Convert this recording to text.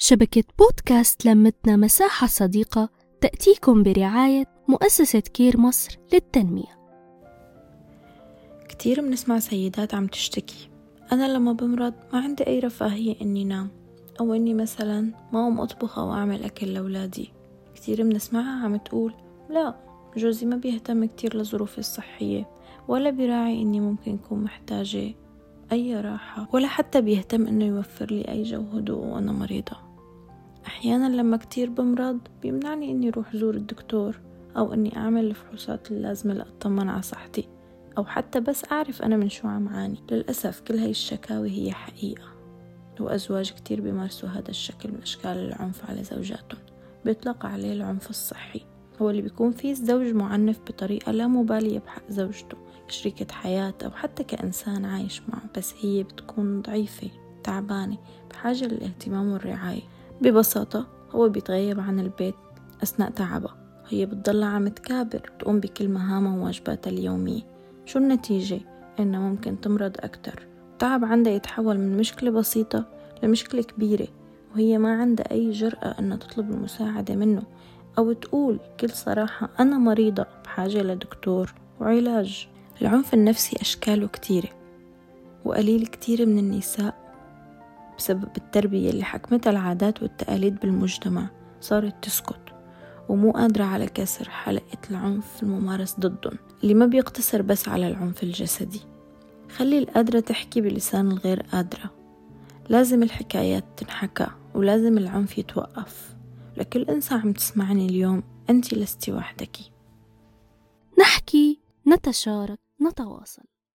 شبكة بودكاست لمتنا مساحة صديقة تأتيكم برعاية مؤسسة كير مصر للتنمية. كتير بنسمع سيدات عم تشتكي. أنا لما بمرض ما عندي أي رفاهية إني نام أو إني مثلا ما أقوم أطبخ أو أعمل أكل لأولادي. كتير بنسمعها عم تقول لا جوزي ما بيهتم كتير لظروفي الصحية ولا بيراعي إني ممكن أكون محتاجة أي راحة ولا حتى بيهتم إنه يوفر لي أي جو هدوء وأنا مريضة. أحيانا لما كتير بمرض بيمنعني إني أروح زور الدكتور أو إني أعمل الفحوصات اللازمة لأطمن على صحتي أو حتى بس أعرف أنا من شو عم عاني للأسف كل هاي الشكاوي هي حقيقة وأزواج كتير بيمارسوا هذا الشكل من أشكال العنف على زوجاتهم. بيطلق عليه العنف الصحي. هو اللي بيكون فيه الزوج معنف بطريقة لا مبالية بحق زوجته شريكة حياة أو حتى كإنسان عايش معه بس هي بتكون ضعيفة تعبانة بحاجة للاهتمام والرعاية. ببساطة هو بيتغيب عن البيت أثناء تعبها هي بتضل عم تكابر تقوم بكل مهامها وواجباتها اليومية. شو النتيجة؟ إنها ممكن تمرض أكتر. تعب عندها يتحول من مشكلة بسيطة لمشكلة كبيرة وهي ما عندها أي جرأة إنها تطلب المساعدة منه أو تقول بكل صراحة أنا مريضة بحاجة لدكتور وعلاج. العنف النفسي أشكاله كتيرة وقليل كتير من النساء بسبب التربية اللي حكمتها العادات والتقاليد بالمجتمع صارت تسكت ومو قادرة على كسر حلقة العنف الممارس ضدهم اللي ما بيقتصر بس على العنف الجسدي. خلي القادرة تحكي بلسان الغير قادرة. لازم الحكايات تنحكى ولازم العنف يتوقف. لكل إنسى عم تسمعني اليوم أنت لستي وحدك. نحكي نتشارك نتواصل.